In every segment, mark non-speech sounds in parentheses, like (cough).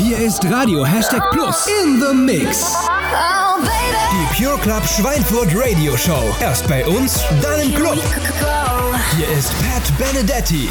Hier ist Radio Hashtag Plus in the Mix. Oh, Die Pure Club Schweinfurt Radio Show. Erst bei uns, dann im Club. Hier ist Pat Benedetti.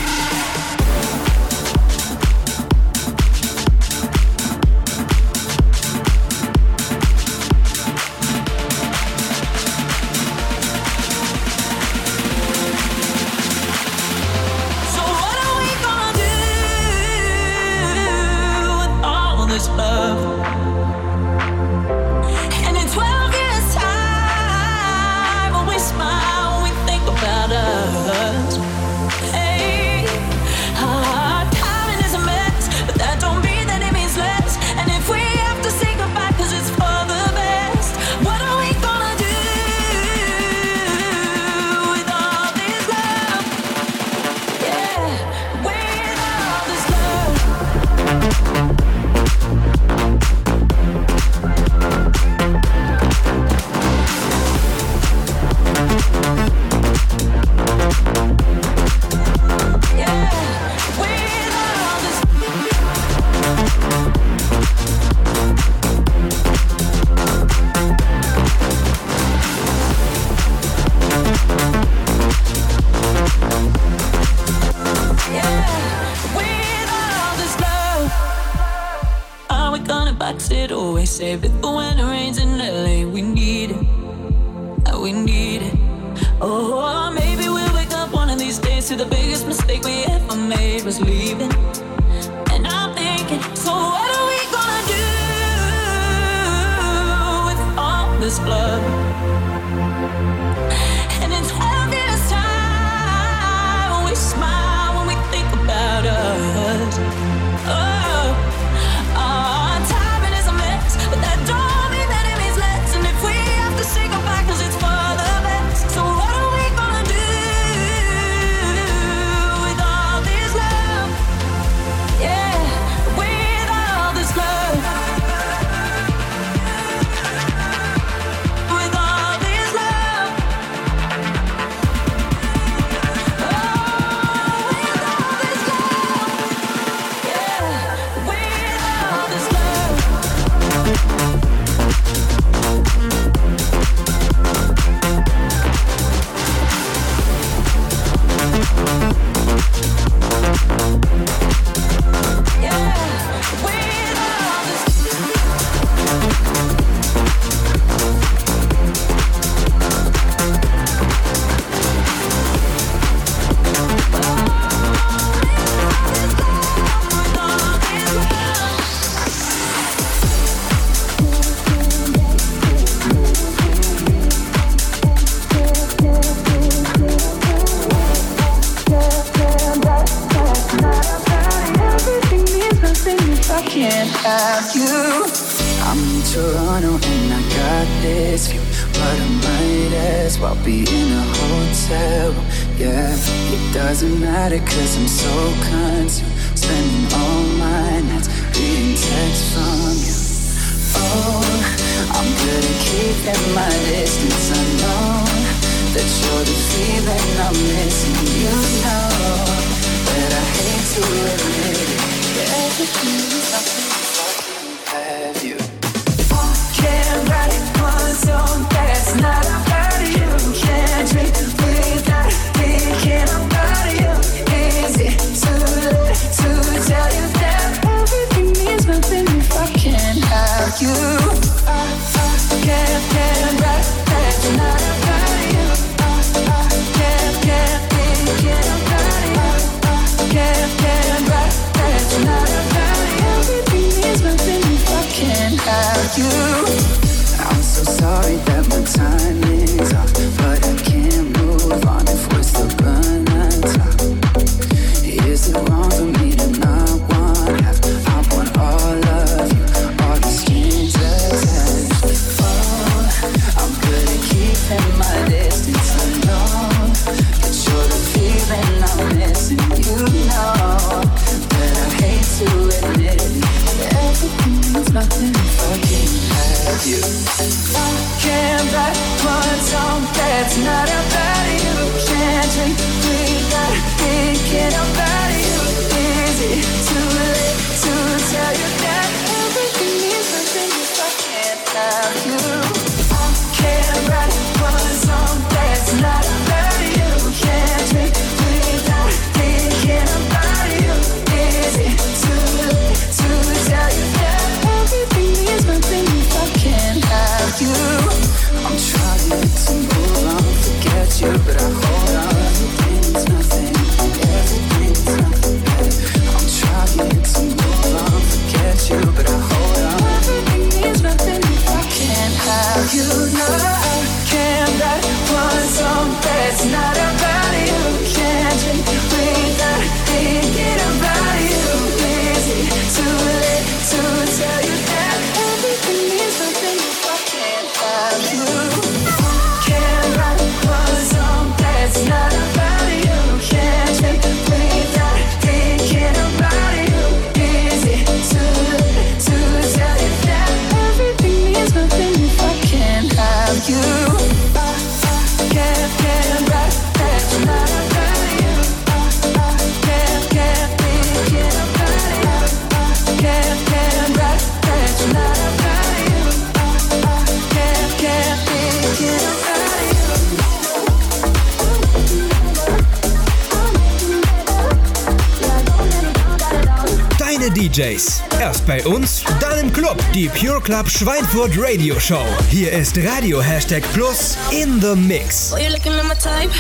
bei uns, dann im Club, die Pure Club Schweinfurt Radio Show. Hier ist Radio Hashtag Plus in the Mix. Well, you're looking at my type,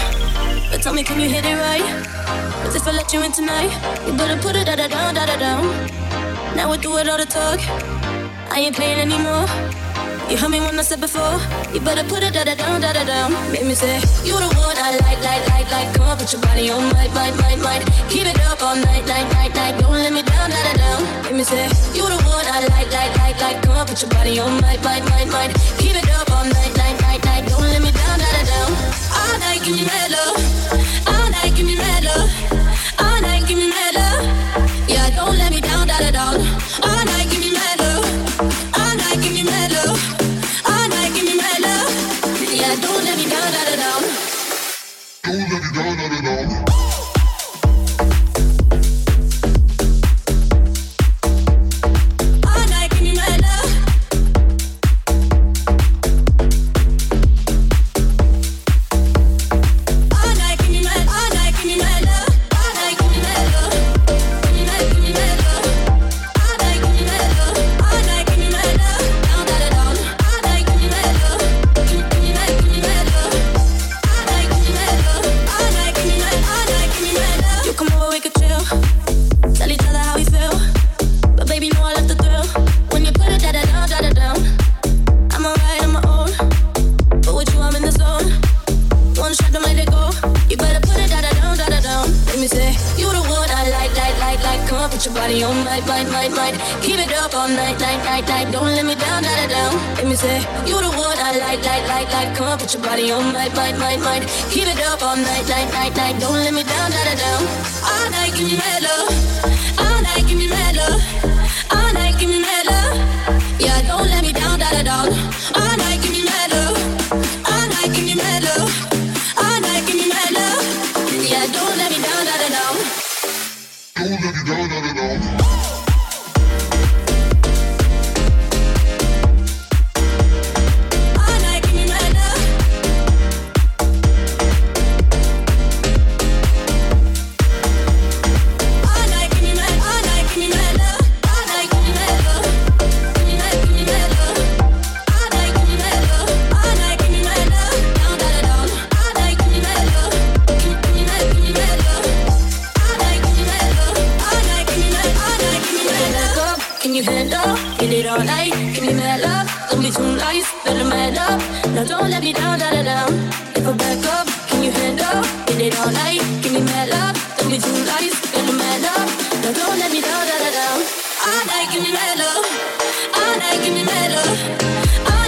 but tell me, can you hit it right? Cause if I let you in tonight, you better put it da da down, da da down. Now I do it all the talk, I ain't playing anymore. You heard me when I said before, you better put it da da down, da da down. Make me say, You're the one I like, like, like, like. Come on, put your body on, might, might, might, might. Keep it up all night, night, night, night. Don't let me down, da da down. Make me say, You're the one I like, like, like, like. Come on, put your body on, might, might, might, might. Keep it up all night, night, night, night. Don't let me down, da da down. All night, give me mellow. All night, give me mellow. I like it mellow. I like it mellow.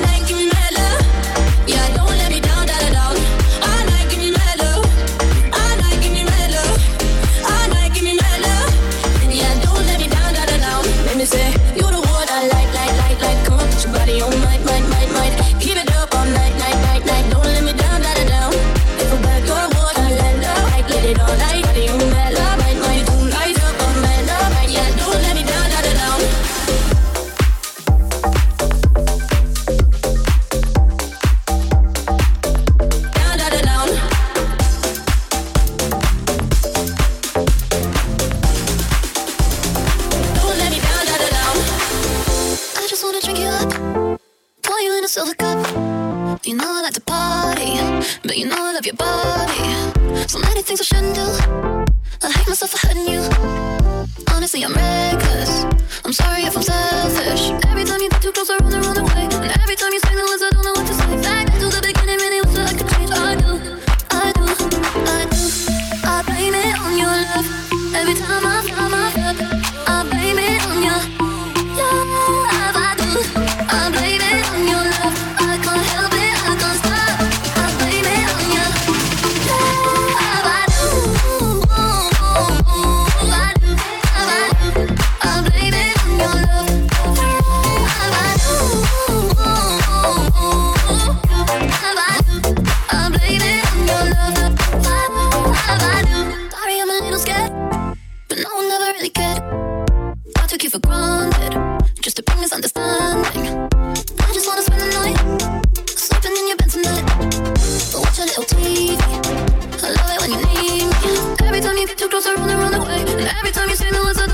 closer, rolling, run away. And every time you say the words, I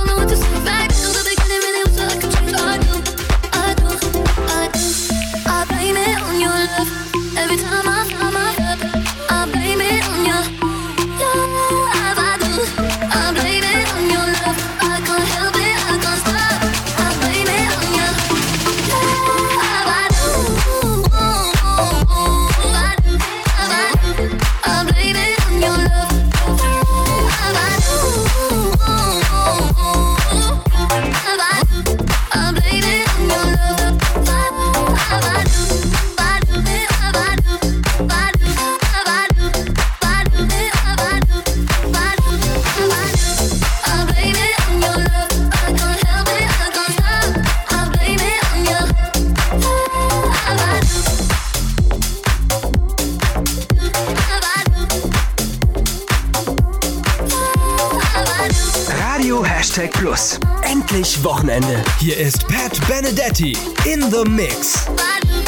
Wochenende. Hier ist Pat Benedetti in the Mix.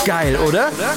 Geil, oder? oder?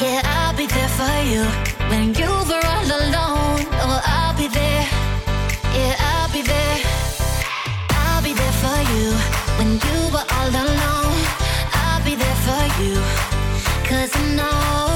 Yeah, I'll be there for you when you were all alone. Oh, I'll be there. Yeah, I'll be there. I'll be there for you when you were all alone. I'll be there for you. Cause I know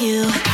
you.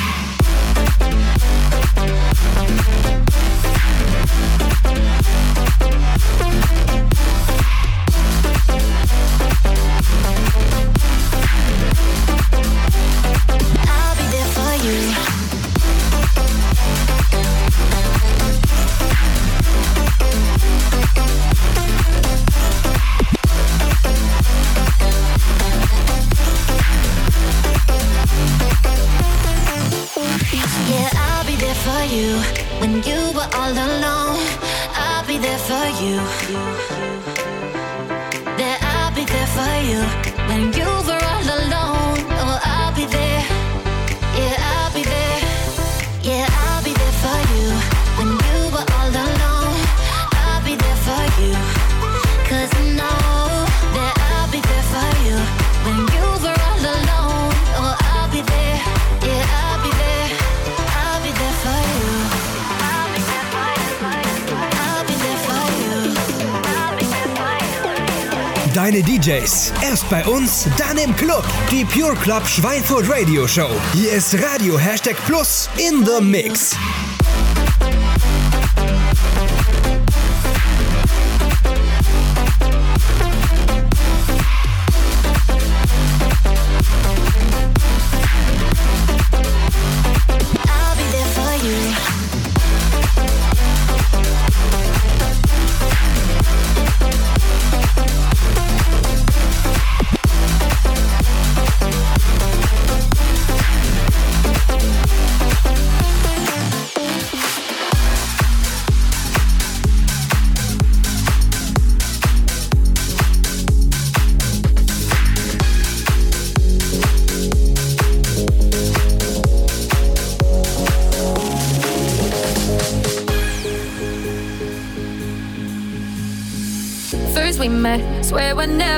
DJs. Erst bei uns, dann im Club. Die Pure Club Schweinfurt Radio Show. Hier ist Radio Hashtag Plus in the Mix.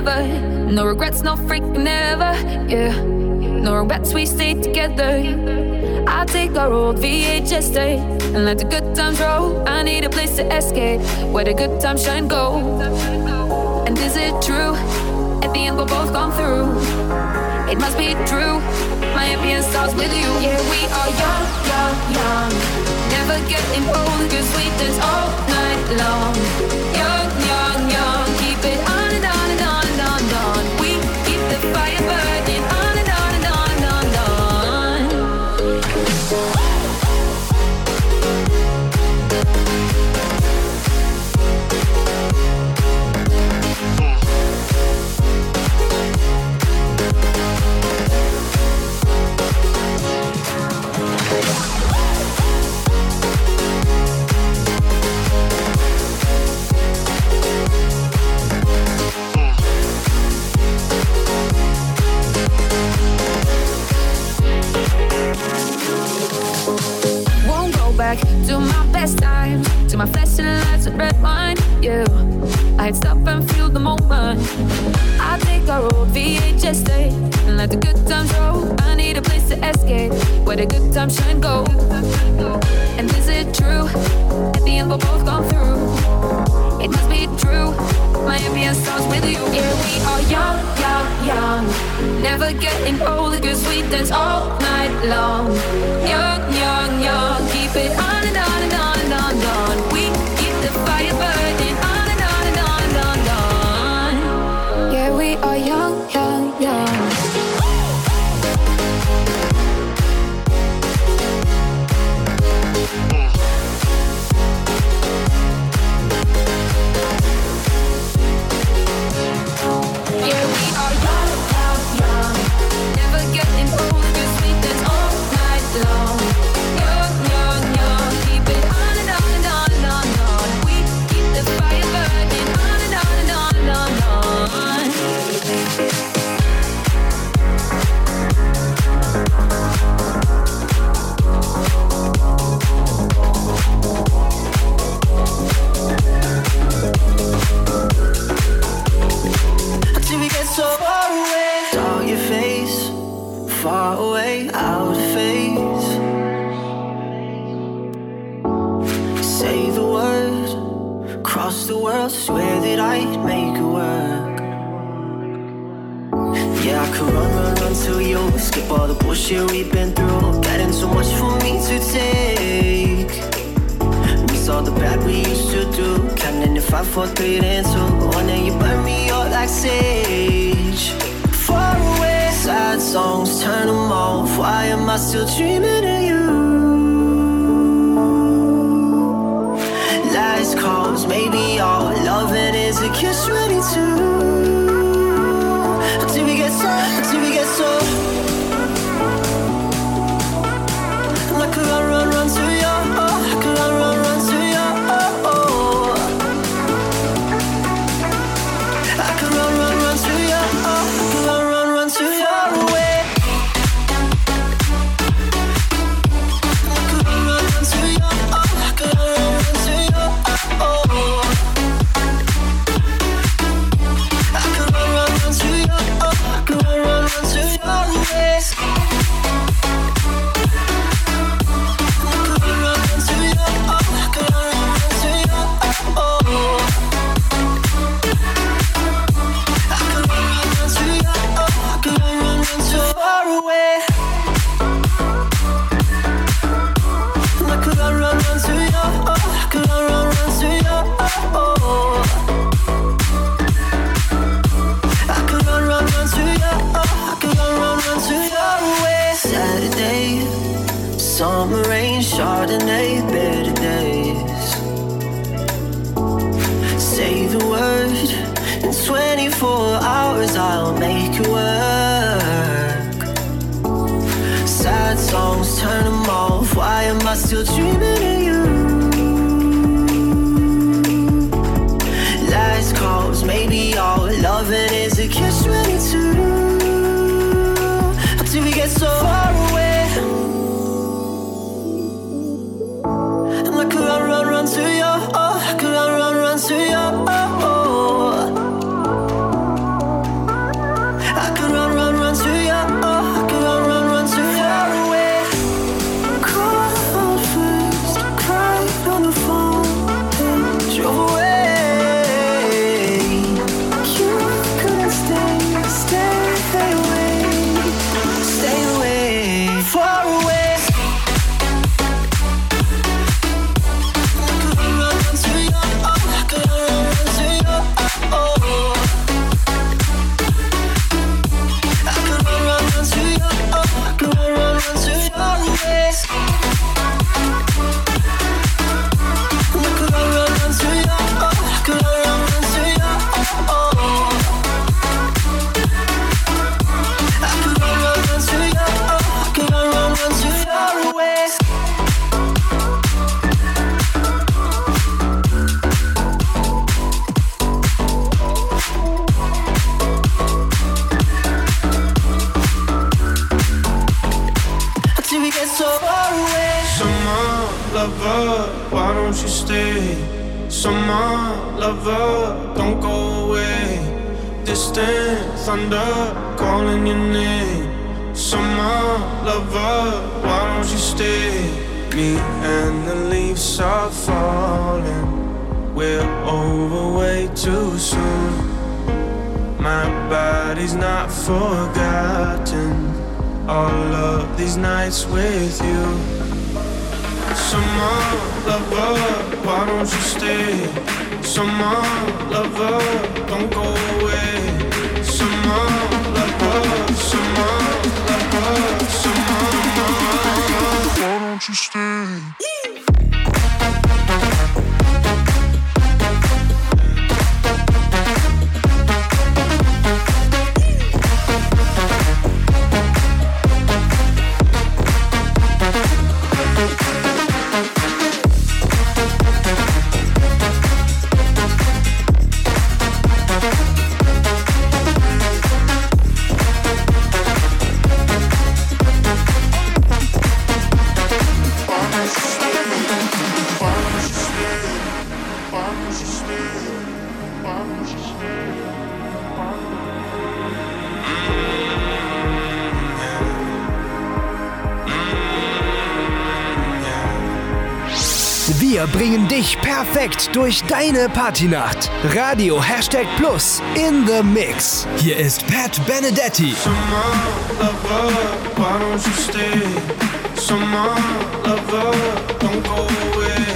Never. No regrets, no freaking ever. Yeah, no regrets, we stay together. I'll take our old VHS tape and let the good times roll. I need a place to escape where the good times shine gold. And is it true? At the end, we'll both gone through. It must be true. My end starts with you. Yeah, we are young, young, young. Never getting old, cause we dance all night long. Young, young, young. Keep it on and on we are young, young, young. Never getting old cause we dance all night long. Young, young, young. Keep it on and on All shit we've been through, getting so much for me to take. We saw the bad we used to do, counting the five, four, three, then two. One and you burn me all like sage. Far away, sad songs, turn them off. Why am I still dreaming of you? Lies calls, maybe all loving is a kiss ready to. coming. All of these nights with you. Summer lover, why don't you stay? Summer lover, don't go away. Summer lover, summer lover, summer lover, why don't you stay? Perfekt durch deine Partynacht. Radio Hashtag Plus in the Mix. Hier ist Pat Benedetti. Don't you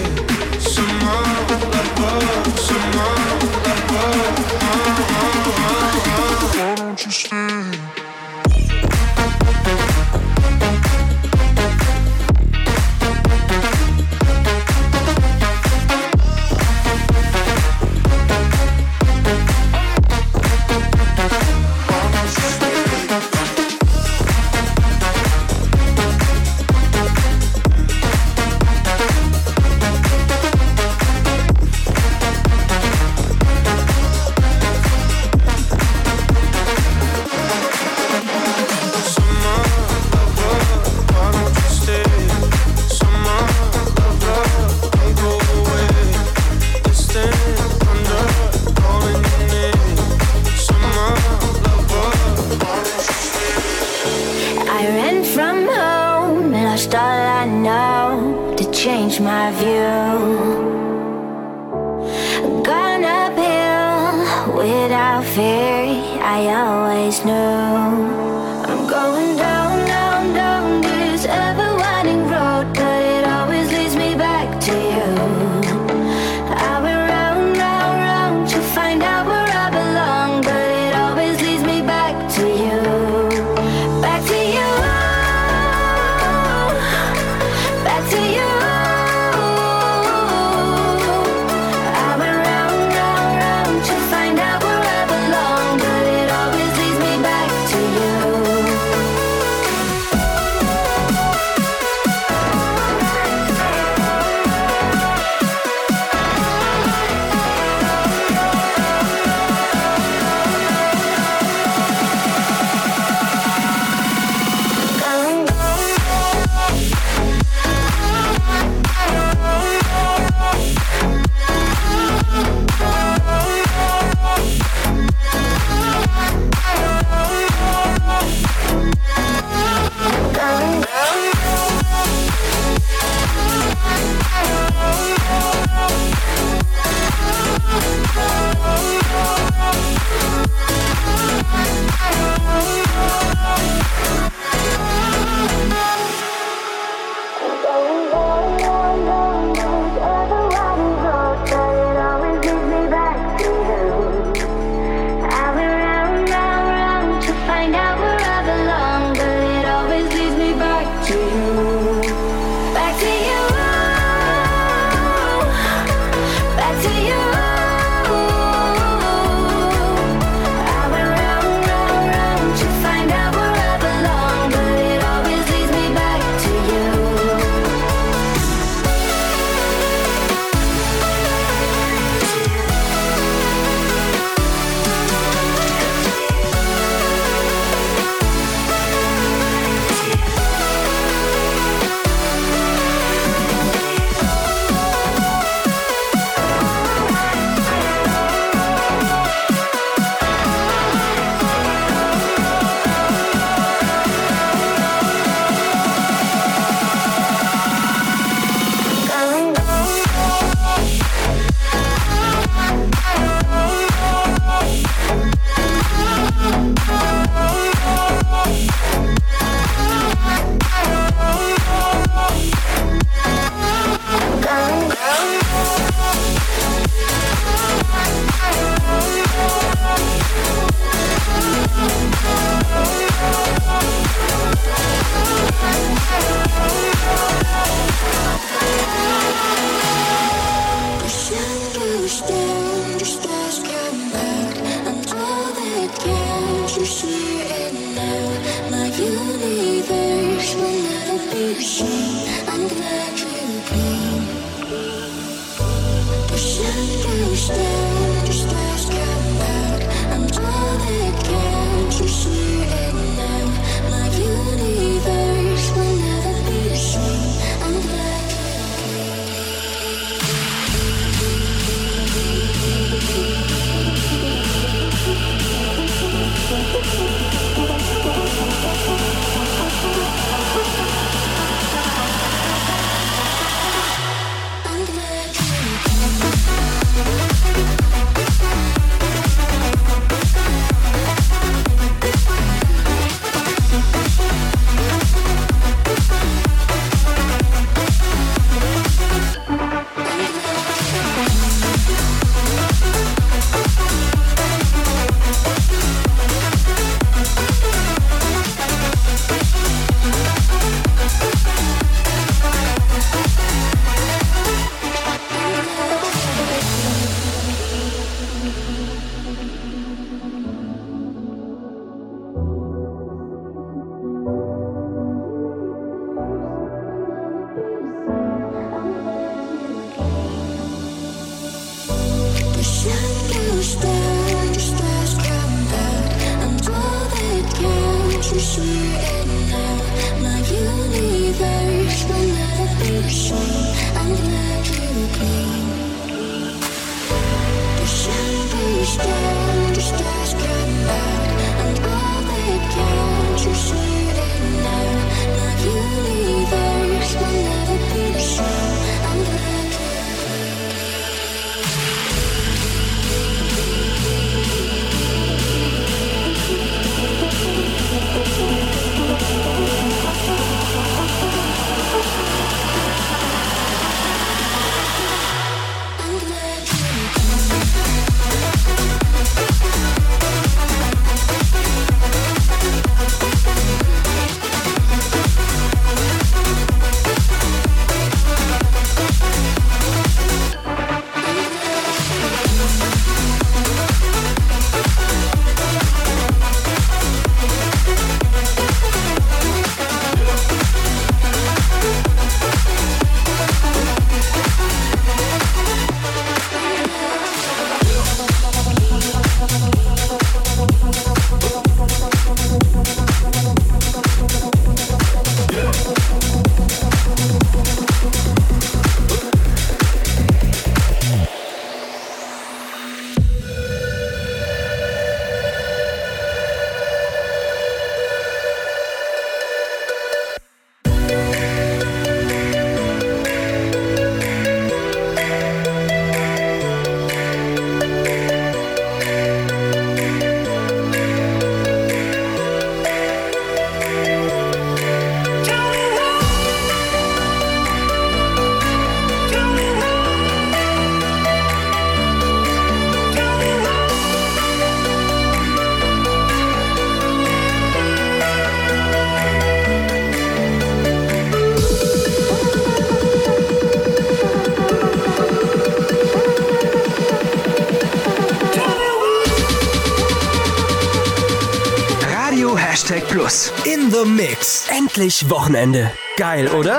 Endlich Wochenende. Geil, oder?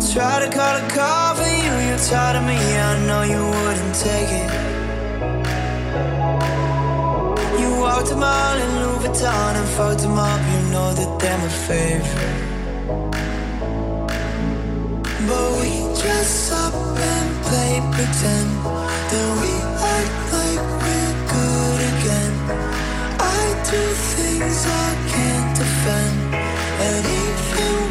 Try to call a car for you, you're tired of me, I know you wouldn't take it. You walked to mile in Louis Vuitton and fucked them up, you know that they're my favorite. But we dress up and play pretend, that we act like we're good again. I do things I can't defend, and even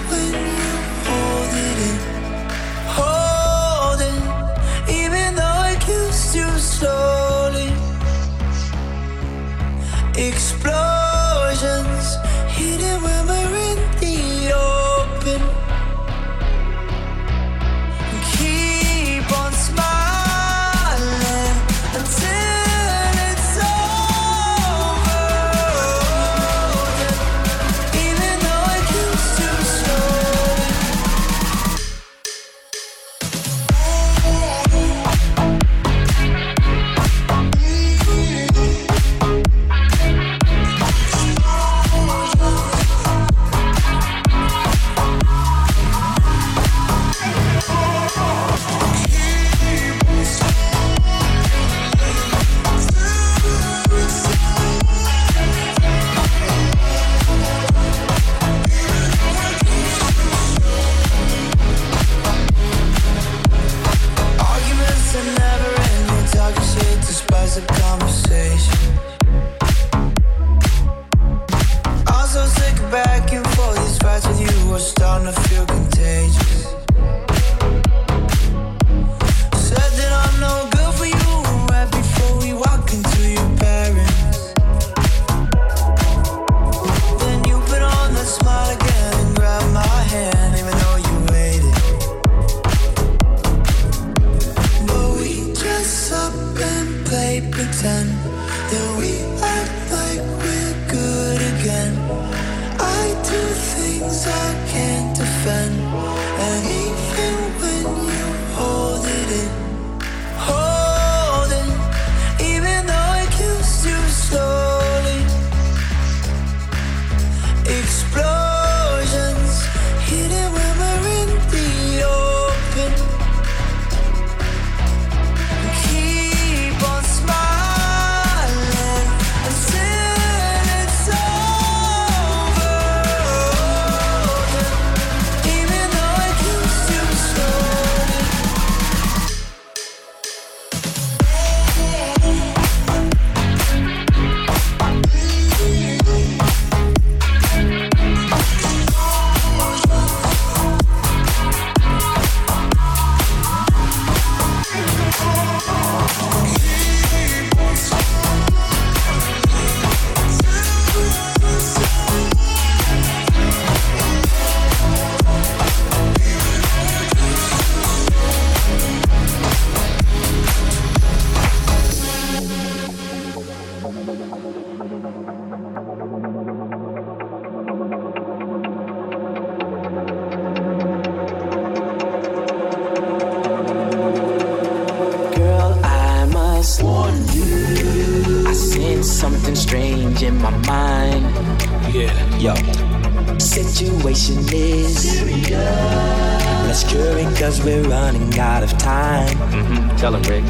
Cause we're running out of time. Mm-hmm. Tell him, Rick.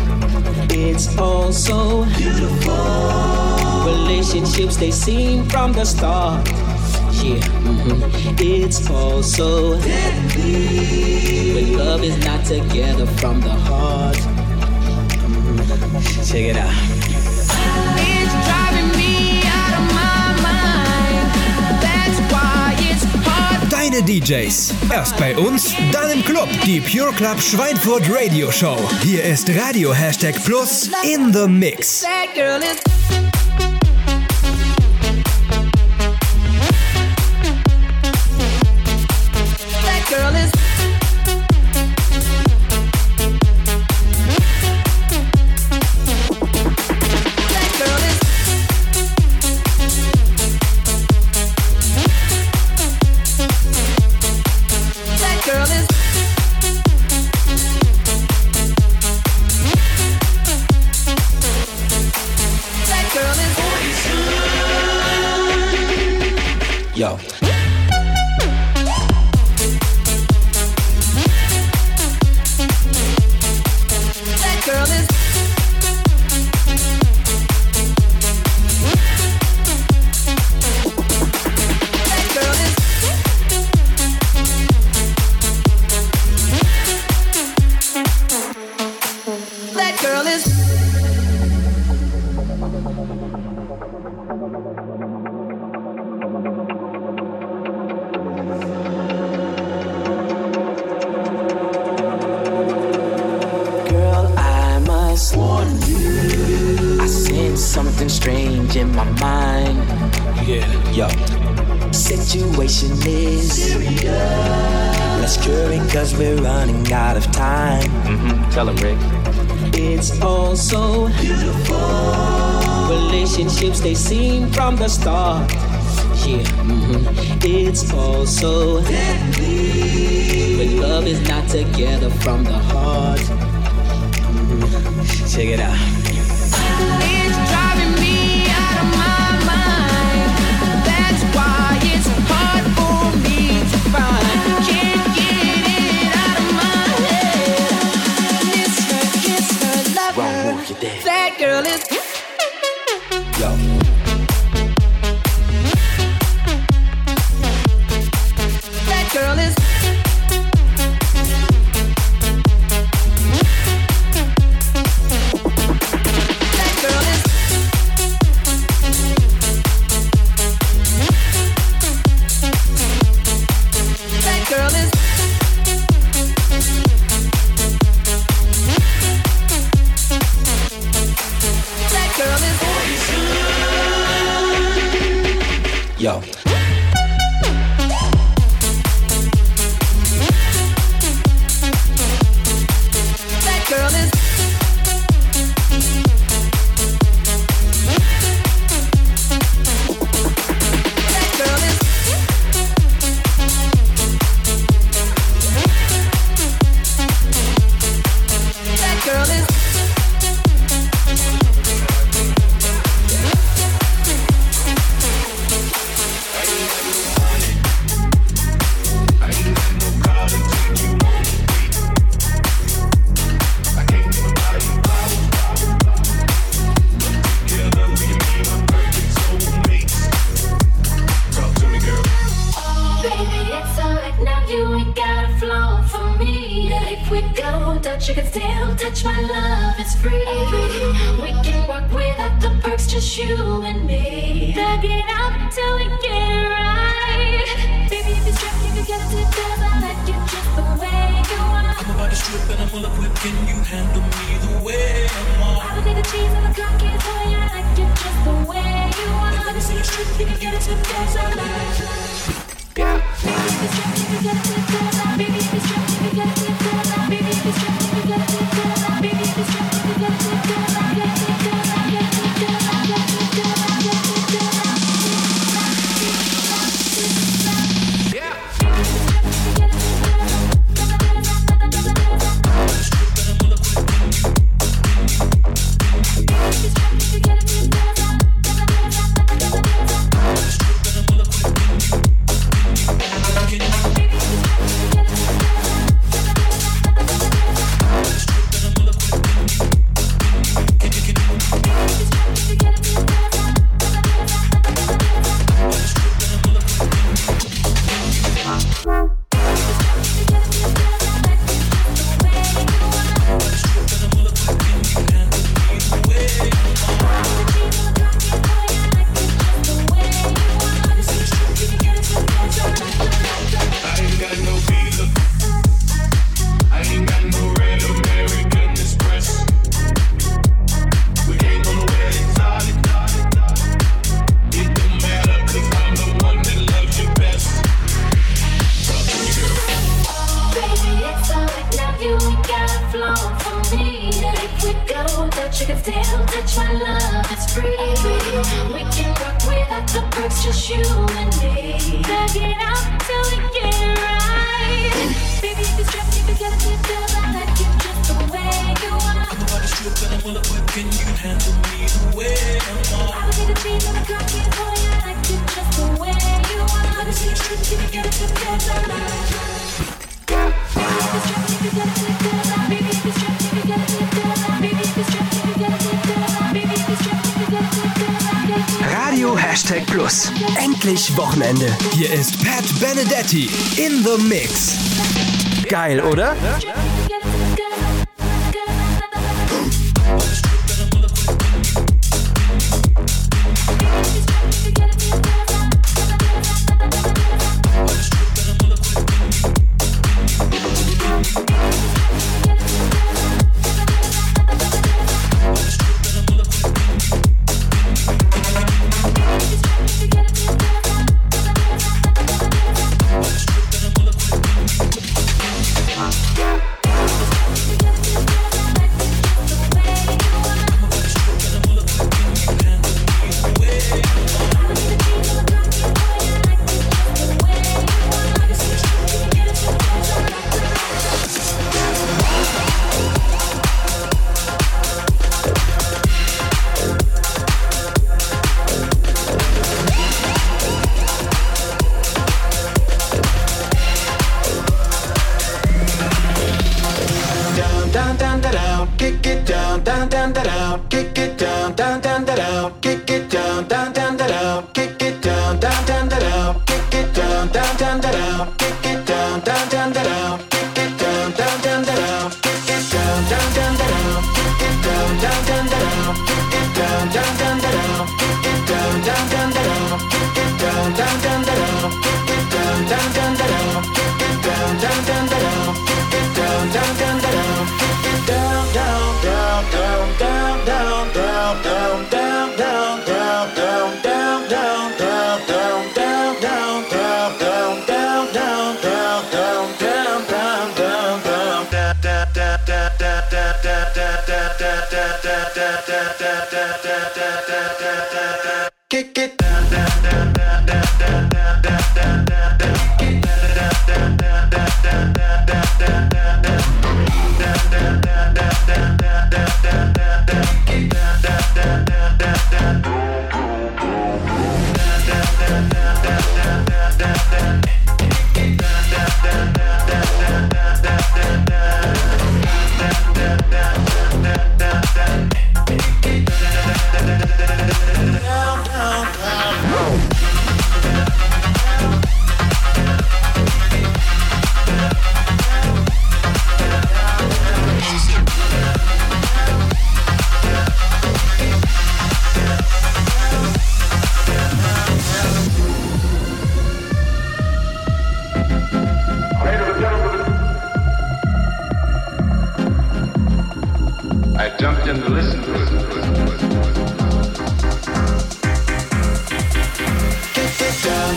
It's all so beautiful. Relationships, they seem from the start. Yeah, mm-hmm. it's all so deadly. When love is not together from the heart. Mm-hmm. Check it out. Deine DJs. Erst bei uns, dann im Club. Die Pure Club Schweinfurt Radio Show. Hier ist Radio Hashtag Plus in the Mix. Mind. Yeah, yo. Situation is serious. Let's cure it cause we're running out of time. Mm-hmm. Tell him, Rick. It's all so beautiful. Relationships, they seem from the start. Yeah, mm-hmm. it's all so deadly. When love is not together from the heart. Mhm. Check it out. Girl is. you get it? my love, it's free. We can rock without the perks, just you Plus. Endlich Wochenende. Hier ist Pat Benedetti in the Mix. Geil, oder? Ja?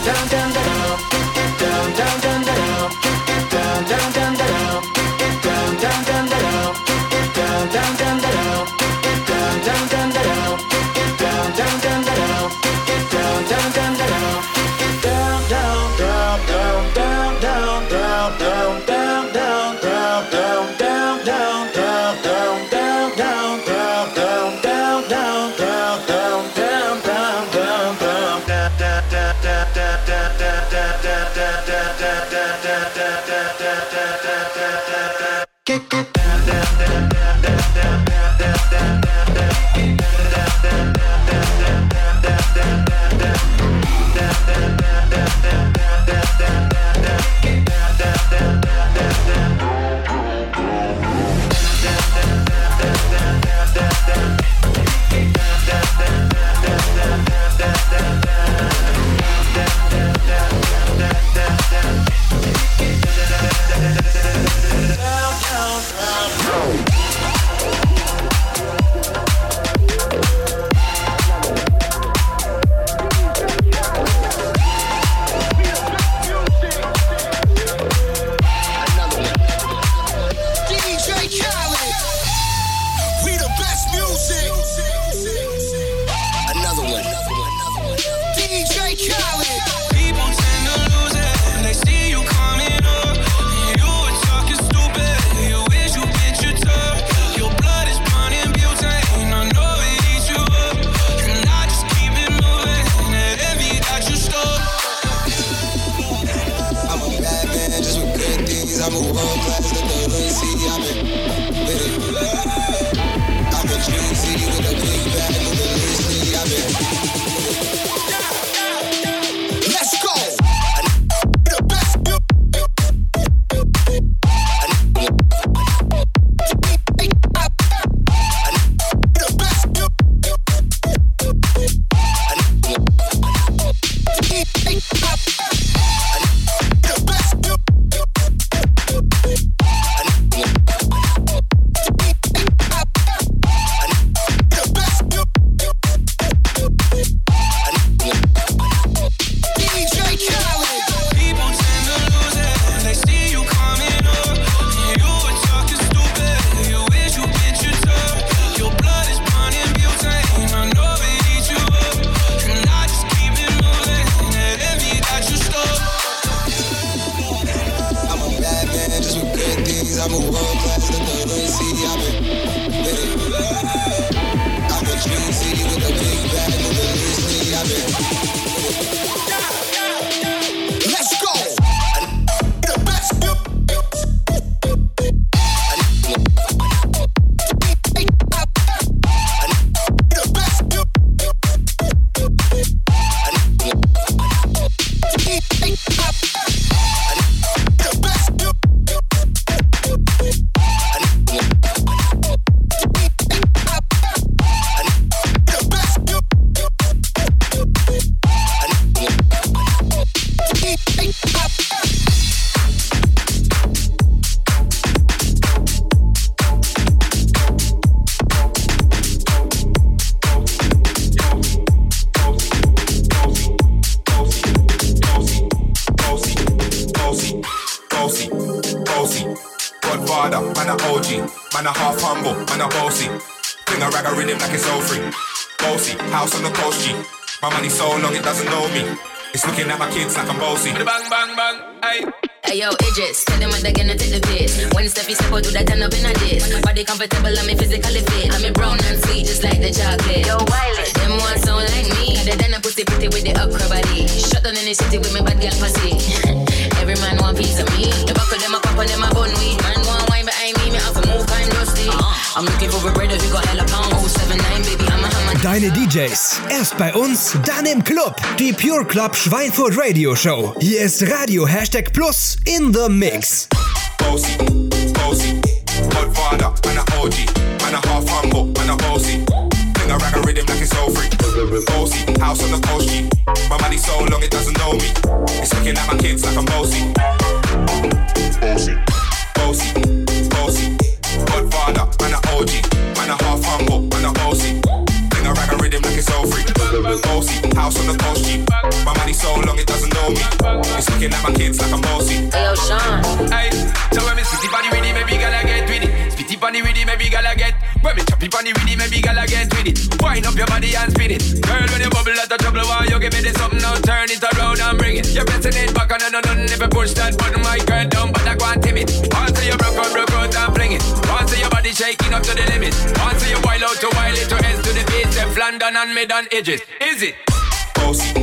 DJ Godfather, man a OG, man a half humble, man a bossy. Bring a rag a rhythm like it's all free. Bossy, house on the coast G. My money so long it doesn't know me. It's looking at my kids like I'm bossy. Bang, bang, bang. Hey. Hey yo, Idris, tell them when they gonna take the piss. When step you step out, do that turn up in a diss. Body comfortable, I'm physically fit. I'm a brown and sweet, just like the chocolate. Yo, Wiley, them one sound like me. They done a pussy pretty with the upper body. Shut down in the city with me bad girl pussy. (laughs) Every man want piece of me. The buckle them a pop and them a bun weed. Man want Deine DJs. Erst bei uns, dann im Club. Die Pure Club Schweinfurt Radio Show. Hier ist Radio Hashtag Plus in the Mix. Bossy, bossy. Godfather, man a OG, man a half humble, man a bossy. Bring a rag a rhythm like it's all free. Bossy, house on the coast G. My money so long it doesn't know me. It's looking at my kids like I'm bossy. Bossy, bossy, house on the coast Jeep. My money so long it doesn't know me. It's looking at my kids like I'm bossy. Hey, yo, Sean. Hey, so when me spitty bunny with it, maybe gala get with it. Spitty bunny with it, maybe gala get. When me choppy bunny with it, maybe gala get with it. Wind up your body and spin it. Girl, when you bubble out the trouble, why you give me this something now? Turn it around and bring it. You're pressing it back on and on and never push that button, my girl down, but I can't tame it. Once you broke out, broke out and fling it. Once your body shaking up to the limit. Once you wild out to wild it to heads to the beat. London and mid and edges. Is it? Bossy,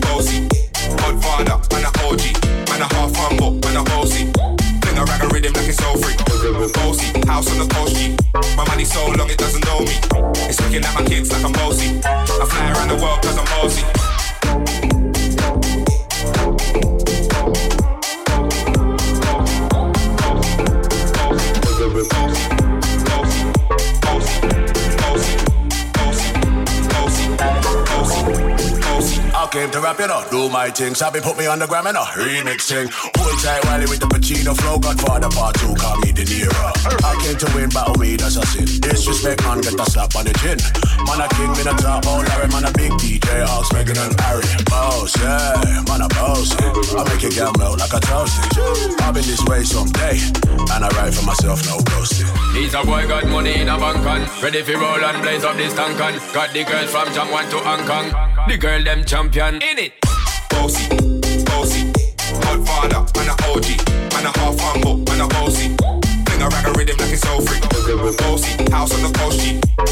bossy, Godfather, man a OG, man a half humble, man a bossy. Fling a rag a rhythm like it's so free. Bossy, house on the coast G. My money so long it doesn't know me. Do my thing. Sabi put me on the gram, you know, remix thing. Hold tight Wiley with the Pacino flow, Godfather part two, call me De Niro. I came to win, battle me, that's a sin. Disrespect, man, get a slap on the chin. Man, a king, me a top, oh Larry, man, a big DJ, Hawks, Meghan and Harry. Boss, yeah, man, a boss. I make it get melt like a toasty. I've been this way someday, and I write for myself, no ghosting. These a boy got money in a bank on Ready for roll and blaze up this tank on Got the girls from Jamwan to Hong Kong The girl them champion in it Bossy, bossy, Godfather, man a OG, man a half humble, man a bossy. Fling a rag a rhythm like it's so free. Bossy, house on the coast.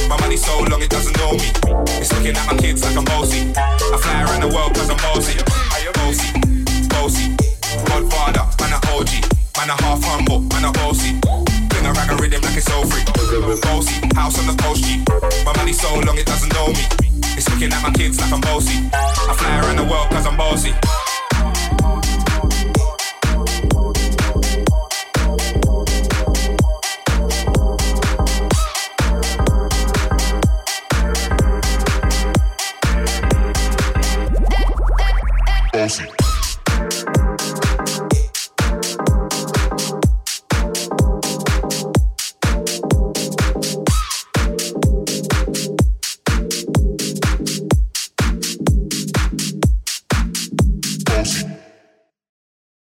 My money so long it doesn't know me. It's looking at my kids like I'm bossy. I fly around the world I'm bossy. Bossy, bossy, Godfather, man a OG, man a half humble, man a bossy. Fling a rag a rhythm like it's so free. Bossy, house on the coast G. My money so long it doesn't know me. It's looking at my kids like I'm bossy. I fly around the world cause I'm bossy. Bossy.